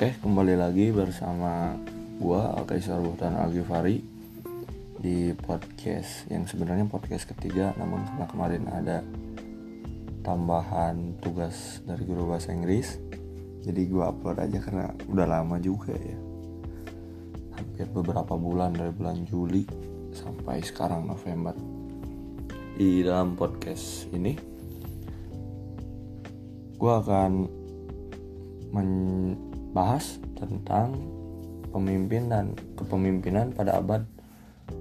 Oke, kembali lagi bersama gua Alkaisar Buhtan Algifari di podcast yang sebenarnya podcast ketiga namun karena kemarin ada tambahan tugas dari guru bahasa Inggris jadi gua upload aja karena udah lama juga ya. Hampir beberapa bulan dari bulan Juli sampai sekarang November. Di dalam podcast ini gua akan membahas tentang pemimpin dan kepemimpinan pada abad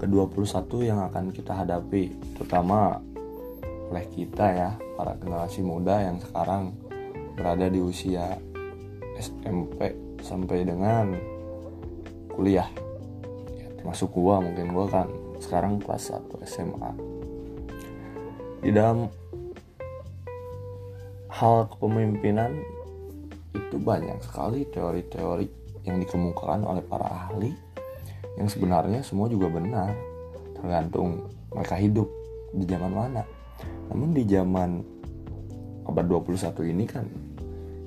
ke-21 yang akan kita hadapi terutama oleh kita ya para generasi muda yang sekarang berada di usia SMP sampai dengan kuliah. Ya, termasuk gua mungkin gua kan sekarang kelas 1 SMA di dalam hal kepemimpinan itu banyak sekali teori-teori yang dikemukakan oleh para ahli yang sebenarnya semua juga benar tergantung mereka hidup di zaman mana namun di zaman abad 21 ini kan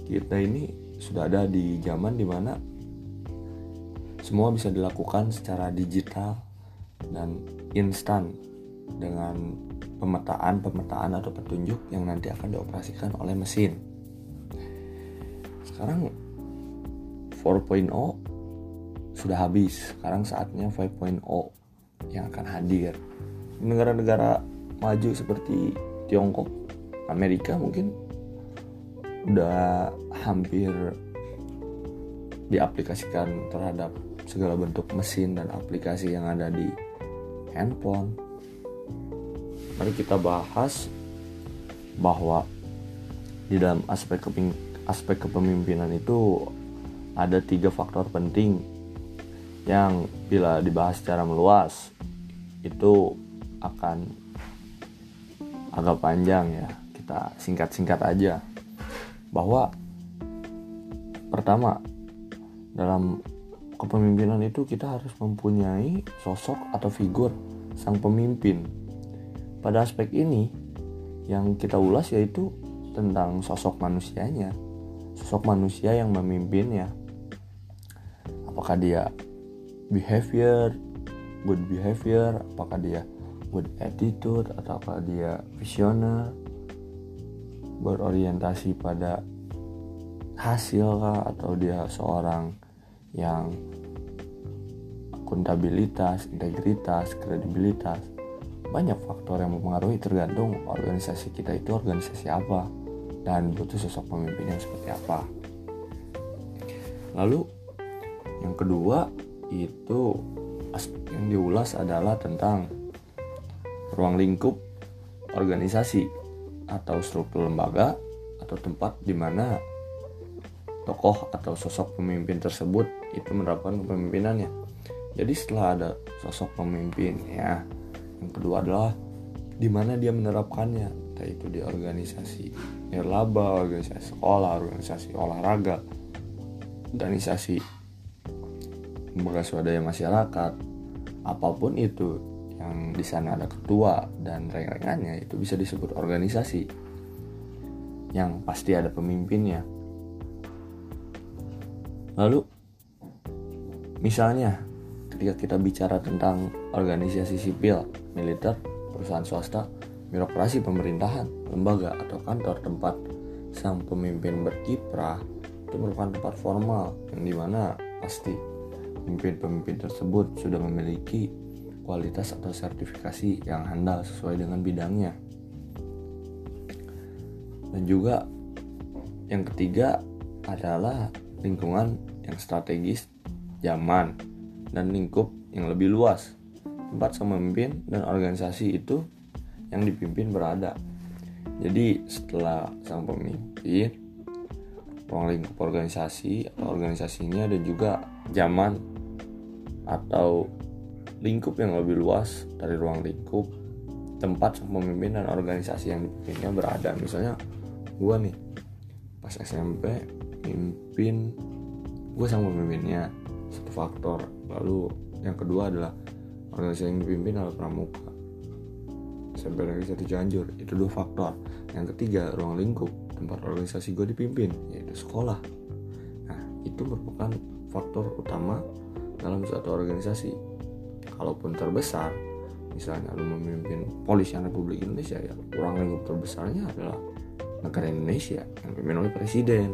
kita ini sudah ada di zaman di mana semua bisa dilakukan secara digital dan instan dengan pemetaan-pemetaan atau petunjuk yang nanti akan dioperasikan oleh mesin. Sekarang 4.0 sudah habis. Sekarang saatnya 5.0 yang akan hadir. Negara-negara maju seperti Tiongkok Amerika mungkin udah hampir diaplikasikan terhadap segala bentuk mesin dan aplikasi yang ada di handphone. Mari kita bahas bahwa di dalam aspek aspek kepemimpinan itu ada tiga faktor penting yang bila dibahas secara meluas itu akan agak panjang ya. Kita singkat-singkat aja. Bahwa pertama dalam kepemimpinan itu kita harus mempunyai sosok atau figur sang pemimpin. Pada aspek ini yang kita ulas yaitu tentang sosok manusianya sosok manusia yang memimpinnya apakah dia behavior good behavior apakah dia good attitude atau apakah dia visioner berorientasi pada hasil kah atau dia seorang yang akuntabilitas, integritas, kredibilitas? Banyak faktor yang mempengaruhi tergantung organisasi kita itu organisasi apa dan butuh sosok pemimpin yang seperti apa lalu yang kedua itu yang diulas adalah tentang ruang lingkup organisasi atau struktur lembaga atau tempat di mana tokoh atau sosok pemimpin tersebut itu menerapkan kepemimpinannya. Jadi setelah ada sosok pemimpin ya, yang kedua adalah di mana dia menerapkannya, entah itu di organisasi nirlaba, organisasi sekolah, organisasi olahraga, organisasi lembaga swadaya masyarakat apa pun itu yang di sana ada ketua dan reng-rengannya itu bisa disebut organisasi yang pasti ada pemimpinnya. Lalu misalnya ketika kita bicara tentang organisasi sipil militer perusahaan swasta birokrasi pemerintahan lembaga atau kantor tempat sang pemimpin berkiprah itu merupakan tempat formal yang di mana pasti pemimpin-pemimpin tersebut sudah memiliki kualitas atau sertifikasi yang handal sesuai dengan bidangnya. Dan juga yang ketiga adalah lingkungan yang strategis, zaman, dan lingkup yang lebih luas. Tempat sang pemimpin dan organisasi itu yang dipimpin berada. Jadi setelah sang pemimpin, ruang lingkup organisasi atau organisasinya dan juga zaman atau lingkup yang lebih luas dari ruang lingkup tempat pemimpin dan organisasi yang dipimpinnya berada. Misalnya gue nih pas SMP mimpin gue sama pemimpinnya satu faktor. Lalu yang kedua adalah organisasi yang dipimpin adalah pramuka SMP lagi satu Cianjur. Itu dua faktor. Yang ketiga ruang lingkup. Tempat organisasi gue dipimpin yaitu sekolah. Nah itu merupakan faktor utama dalam suatu organisasi. Kalaupun terbesar misalnya lu memimpin polisian Republik Indonesia ya kurang lingkup terbesarnya adalah negara Indonesia yang dipimpin oleh presiden.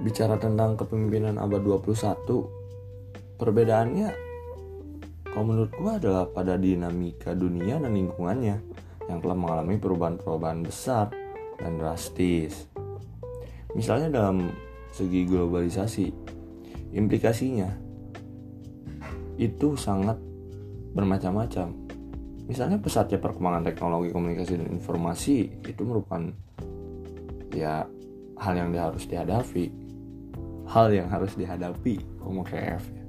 Bicara tentang kepemimpinan abad 21 perbedaannya kalau menurut gua adalah pada dinamika dunia dan lingkungannya yang telah mengalami perubahan-perubahan besar dan drastis. Misalnya dalam segi globalisasi implikasinya itu sangat bermacam-macam. Misalnya pesatnya perkembangan teknologi komunikasi dan informasi itu merupakan ya hal yang harus dihadapi. Hal yang harus dihadapi ngomong kayak F ya.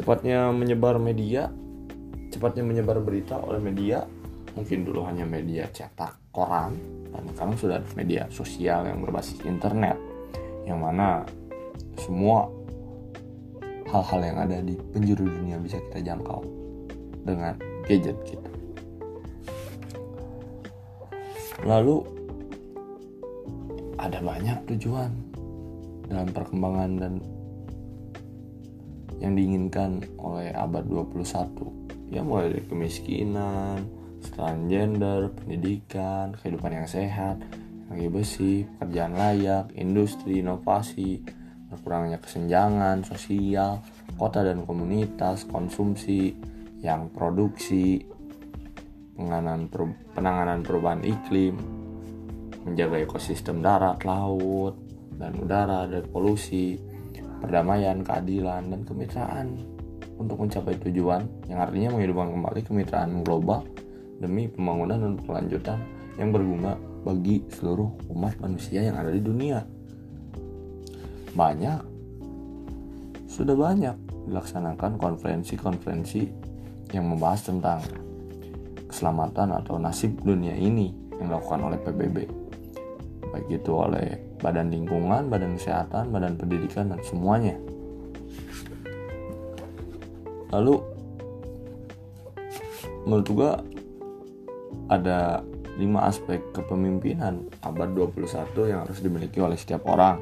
Cepatnya menyebar media cepatnya menyebar berita oleh media mungkin dulu hanya media cetak koran dan sekarang sudah media sosial yang berbasis internet yang mana semua hal-hal yang ada di penjuru dunia bisa kita jangkau dengan gadget kita. Lalu ada banyak tujuan dalam perkembangan dan yang diinginkan oleh abad 21 ya mulai dari kemiskinan, setelan gender, pendidikan, kehidupan yang sehat, energi besi, pekerjaan layak, industri, inovasi, berkurangnya kesenjangan sosial, kota dan komunitas, konsumsi, yang produksi, penanganan, penanganan perubahan iklim, menjaga ekosistem darat, laut, dan udara dari polusi, perdamaian, keadilan, dan kemitraan untuk mencapai tujuan yang artinya menghidupkan kembali kemitraan global demi pembangunan dan kelanjutan yang berguna bagi seluruh umat manusia yang ada di dunia. Banyak, sudah banyak dilaksanakan konferensi-konferensi yang membahas tentang keselamatan atau nasib dunia ini yang dilakukan oleh PBB baik itu oleh badan lingkungan, badan kesehatan, badan pendidikan dan semuanya. Lalu menurut gua ada lima aspek kepemimpinan abad 21 yang harus dimiliki oleh setiap orang.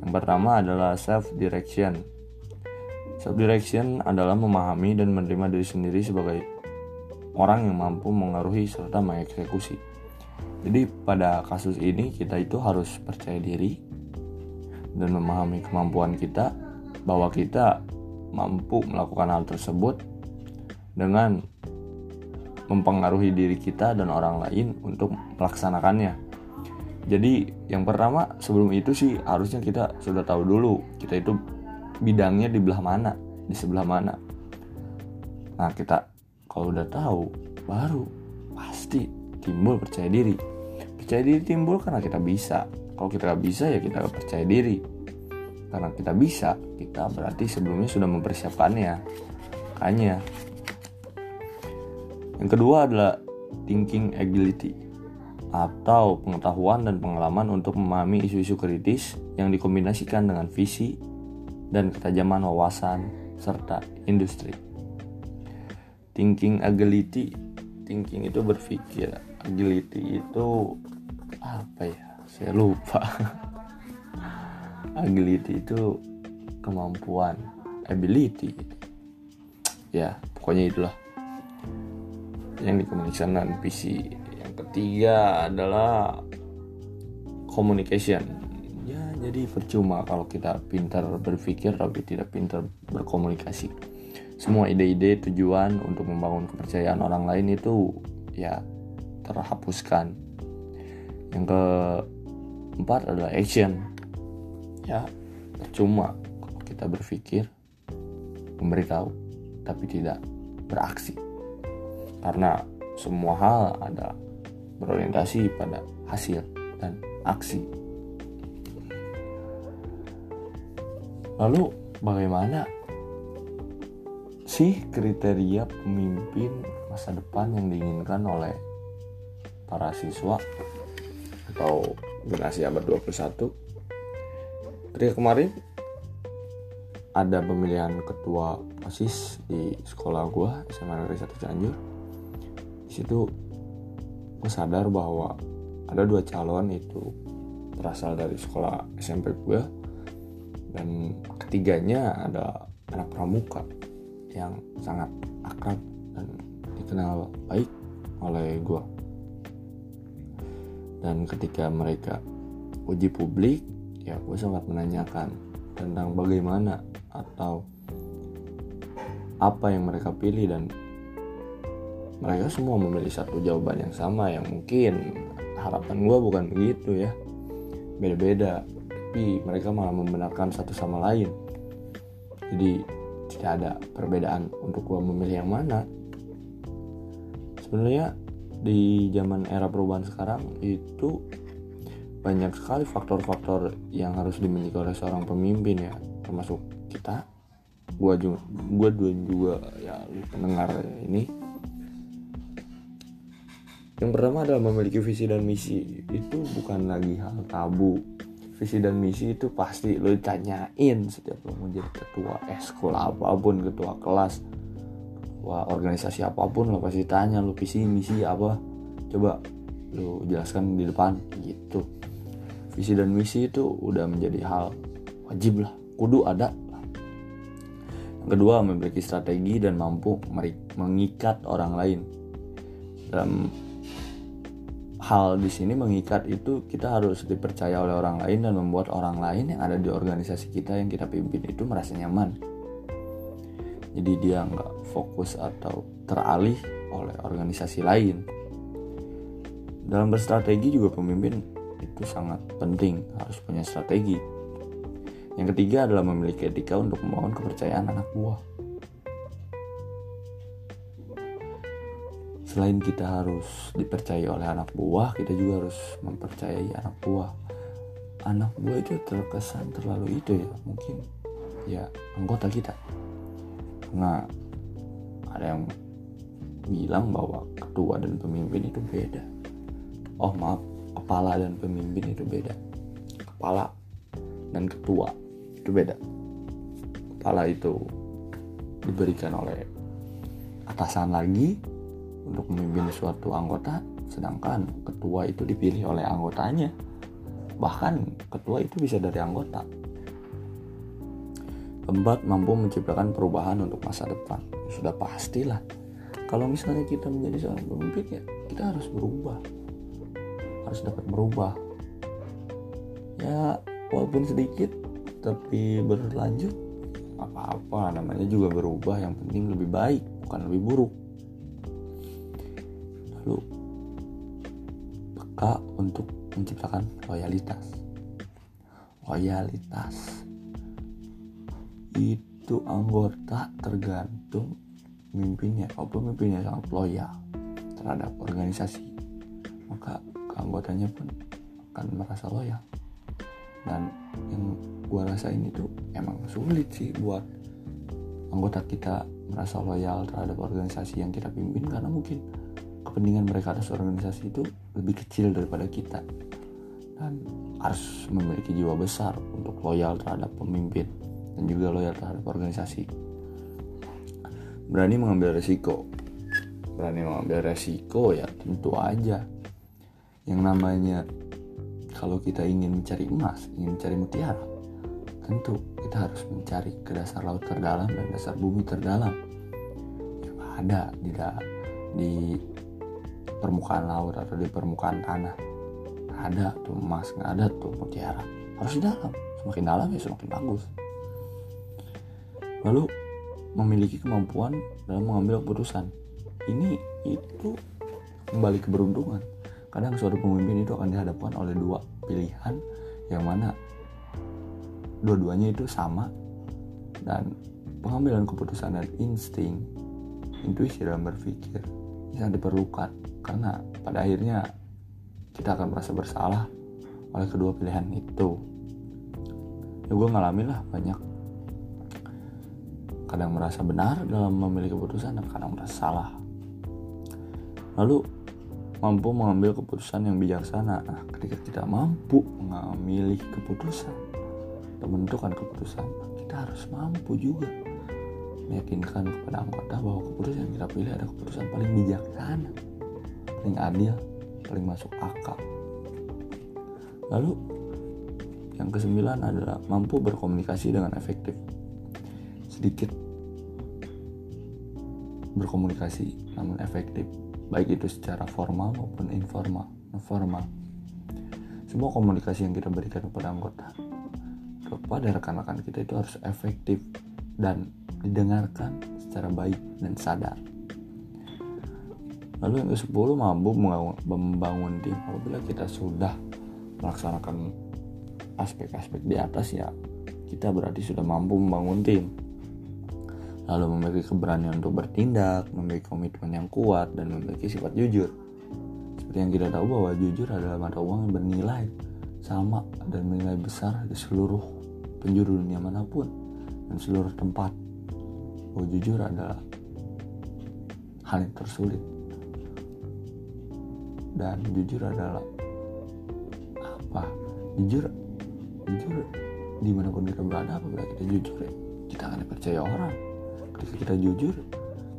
Yang pertama adalah self direction Self-direction adalah memahami dan menerima diri sendiri sebagai orang yang mampu mengaruhi serta mengeksekusi. Jadi pada kasus ini kita itu harus percaya diri dan memahami kemampuan kita bahwa kita mampu melakukan hal tersebut dengan mempengaruhi diri kita dan orang lain untuk melaksanakannya. Jadi yang pertama sebelum itu sih harusnya kita sudah tahu dulu kita itu bidangnya di belah mana di sebelah mana nah kita kalau udah tahu baru pasti timbul percaya diri percaya diri timbul karena kita bisa. Kalau kita bisa ya kita percaya diri. Karena kita bisa kita berarti sebelumnya sudah mempersiapkannya. Makanya yang kedua adalah thinking agility atau pengetahuan dan pengalaman untuk memahami isu-isu kritis yang dikombinasikan dengan visi dan ketajaman wawasan serta industri. Thinking agility, thinking itu berpikir, agility itu apa ya? Saya lupa. agility itu kemampuan, ability. Ya, pokoknya itulah yang dikomunikasikan dengan visi. Yang ketiga adalah communication jadi percuma kalau kita pintar berpikir tapi tidak pintar berkomunikasi semua ide-ide tujuan untuk membangun kepercayaan orang lain itu ya terhapuskan yang keempat adalah action ya. Percuma kalau kita berpikir memberitahu tapi tidak beraksi. Karena semua hal ada berorientasi pada hasil dan aksi. Lalu bagaimana sih kriteria pemimpin masa depan yang diinginkan oleh para siswa atau generasi abad 21? Ketika kemarin ada pemilihan ketua OSIS di sekolah gue SMA Negeri 1 Cianjur. Di situ gue sadar bahwa ada dua calon itu berasal dari sekolah SMP gue dan ketiganya ada anak pramuka yang sangat akrab dan dikenal baik oleh gue dan ketika mereka uji publik ya gue sangat menanyakan tentang bagaimana atau apa yang mereka pilih dan mereka semua memilih satu jawaban yang sama yang mungkin harapan gue bukan begitu ya. Beda-beda tapi mereka malah membenarkan satu sama lain. Jadi tidak ada perbedaan untuk gue memilih yang mana. Sebenarnya di zaman era perubahan sekarang itu banyak sekali faktor-faktor yang harus dimiliki oleh seorang pemimpin ya termasuk kita. Gua juga gua juga ya lu pendengar ini. Yang pertama adalah memiliki visi dan misi. Itu bukan lagi hal tabu. Visi dan misi itu pasti lo ditanyain setiap lo mau jadi ketua eskul apa pun ketua kelas wah organisasi apa pun lo pasti tanya lo visi misi apa? Coba lo jelaskan di depan. Gitu. Visi dan misi itu udah menjadi hal wajib lah. Kudu ada yang kedua memiliki strategi dan mampu mengikat orang lain. Dalam hal di sini mengikat itu kita harus dipercaya oleh orang lain dan membuat orang lain yang ada di organisasi kita yang kita pimpin itu merasa nyaman jadi dia nggak fokus atau teralih oleh organisasi lain. Dalam berstrategi juga pemimpin itu sangat penting harus punya strategi. Yang ketiga adalah memiliki etika untuk membangun kepercayaan anak buah. Selain kita harus dipercaya oleh anak buah kita juga harus mempercayai anak buah. Anak buah itu terkesan terlalu itu ya mungkin ya anggota kita Nah, ada yang bilang bahwa ketua dan pemimpin itu beda. Oh maaf, kepala dan pemimpin itu beda. Kepala dan ketua itu beda. Kepala itu diberikan oleh atasan lagi untuk memimpin suatu anggota, sedangkan ketua itu dipilih oleh anggotanya. Bahkan ketua itu bisa dari anggota. Keempat, mampu menciptakan perubahan untuk masa depan. Sudah pastilah. Kalau misalnya kita menjadi seorang pemimpin ya, kita harus berubah. Harus dapat berubah. Ya, walaupun sedikit tapi berlanjut apa-apa namanya juga berubah yang penting lebih baik bukan lebih buruk lalu peka untuk menciptakan loyalitas loyalitas itu anggota tergantung pemimpinnya kalau pemimpinnya sangat loyal terhadap organisasi. Maka keanggotanya pun akan merasa loyal. Dan yang gua rasain itu emang sulit sih buat anggota kita merasa loyal terhadap organisasi yang kita pimpin. Karena mungkin kepentingan mereka atas organisasi itu lebih kecil daripada kita. Dan harus memiliki jiwa besar untuk loyal terhadap pemimpin dan juga loyal terhadap organisasi. Berani mengambil resiko. Berani mengambil resiko ya tentu aja. Yang namanya kalau kita ingin mencari emas, ingin mencari mutiara, tentu kita harus mencari ke dasar laut terdalam dan dasar bumi terdalam. Yang ada di di permukaan laut atau di permukaan tanah. Ada tuh emas, nggak ada tuh mutiara. Harus di dalam. Semakin dalam ya semakin bagus lalu memiliki kemampuan dalam mengambil keputusan. Ini itu kembali keberuntungan. Kadang suatu pemimpin itu akan dihadapkan oleh dua pilihan yang mana dua-duanya itu sama dan pengambilan keputusan dan insting intuisi dalam berpikir bisa diperlukan. Karena pada akhirnya kita akan merasa bersalah oleh kedua pilihan itu. Ya gue ngalamin lah banyak kadang merasa benar dalam memilih keputusan dan kadang merasa salah. Lalu mampu mengambil keputusan yang bijaksana. Nah, ketika kita mampu mengambil keputusan atau menentukan keputusan, kita harus mampu juga meyakinkan kepada anggota bahwa keputusan yang kita pilih adalah keputusan paling bijaksana, paling adil, paling masuk akal. Lalu yang kesembilan adalah mampu berkomunikasi dengan efektif sedikit berkomunikasi namun efektif baik itu secara formal maupun informal formal semua komunikasi yang kita berikan kepada anggota kepada rekan-rekan kita itu harus efektif dan didengarkan secara baik dan sadar. Lalu yang ke-10 mampu membangun tim. Apabila kita sudah melaksanakan aspek-aspek di atas ya kita berarti sudah mampu membangun tim lalu memiliki keberanian untuk bertindak, memiliki komitmen yang kuat, dan memiliki sifat jujur. Seperti yang kita tahu bahwa jujur adalah mata uang yang bernilai sama dan bernilai besar di seluruh penjuru dunia mana pun dan seluruh tempat. Bahwa jujur adalah hal yang tersulit dan jujur adalah apa? Jujur, jujur di mana pun kita berada apabila kita jujur kita akan dipercaya orang ketika kita jujur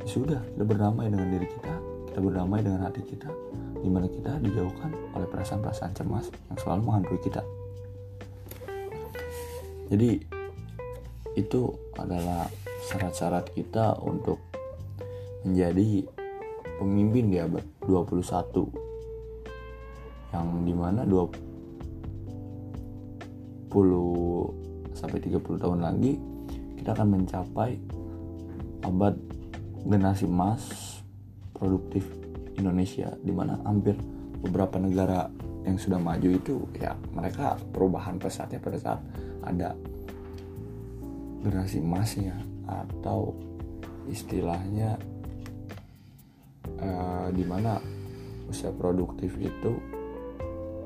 ya sudah kita berdamai dengan diri kita kita berdamai dengan hati kita di mana kita dijauhkan oleh perasaan-perasaan cemas yang selalu menghantui kita. Jadi itu adalah syarat-syarat kita untuk menjadi pemimpin di abad 21 yang di mana 20 sampai 30 tahun lagi kita akan mencapai abad generasi emas produktif Indonesia di mana hampir beberapa negara yang sudah maju itu ya mereka perubahan pesatnya pada saat ada generasi emasnya atau istilahnya uh, di mana usia produktif itu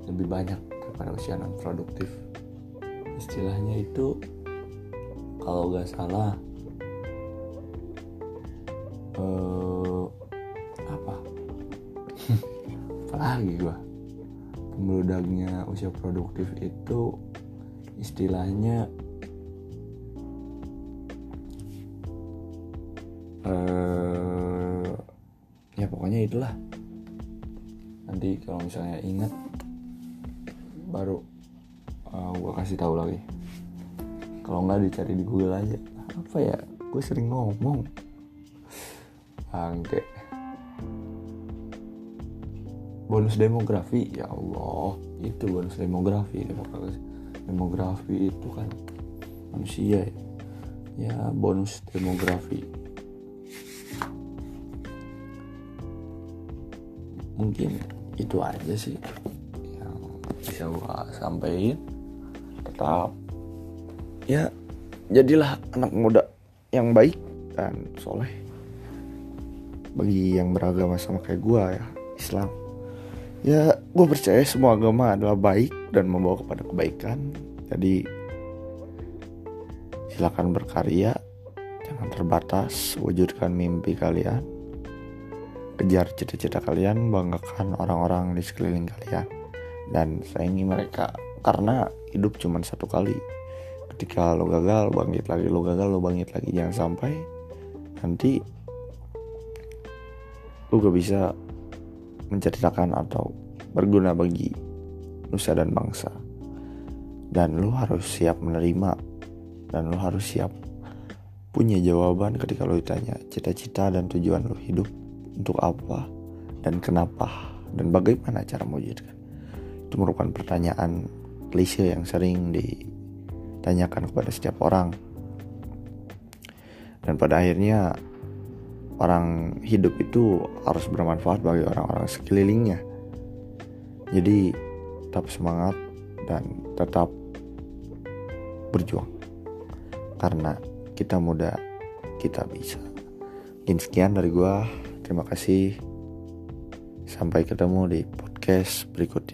lebih banyak daripada usia non produktif istilahnya itu kalau gak salah uh, apa? Apalagi gua. Pembeludaknya usia produktif itu istilahnya uh, ya pokoknya itulah. Nanti kalau misalnya ingat baru uh, gua kasih tahu lagi. Kalau nggak dicari di Google aja. Apa ya? Gue sering ngomong bangke bonus demografi ya Allah itu bonus demografi demografi demografi itu kan manusia ya, ya bonus demografi. Mungkin itu aja sih yang bisa gua sampaikan. Tetap. Ya jadilah anak muda yang baik dan soleh bagi yang beragama sama kayak gue ya Islam. Ya gue percaya semua agama adalah baik dan membawa kepada kebaikan. Jadi silakan berkarya jangan terbatas wujudkan mimpi kalian kejar cita-cita kalian banggakan orang-orang di sekeliling kalian dan sayangi mereka. Karena hidup cuma satu kali. Ketika lo gagal bangkit lagi lo gagal lo bangkit lagi. Jangan sampai nanti lu gak bisa menceritakan atau berguna bagi nusa dan bangsa. Dan lu harus siap menerima dan lu harus siap punya jawaban ketika lu ditanya cita-cita dan tujuan lu hidup untuk apa dan kenapa dan bagaimana cara mewujudkan. Itu merupakan pertanyaan klise yang sering ditanyakan kepada setiap orang. Dan pada akhirnya orang hidup itu harus bermanfaat bagi orang-orang sekelilingnya. Jadi tetap semangat dan tetap berjuang. Karena kita muda, kita bisa. Mungkin sekian dari gua. Terima kasih. Sampai ketemu di podcast berikut.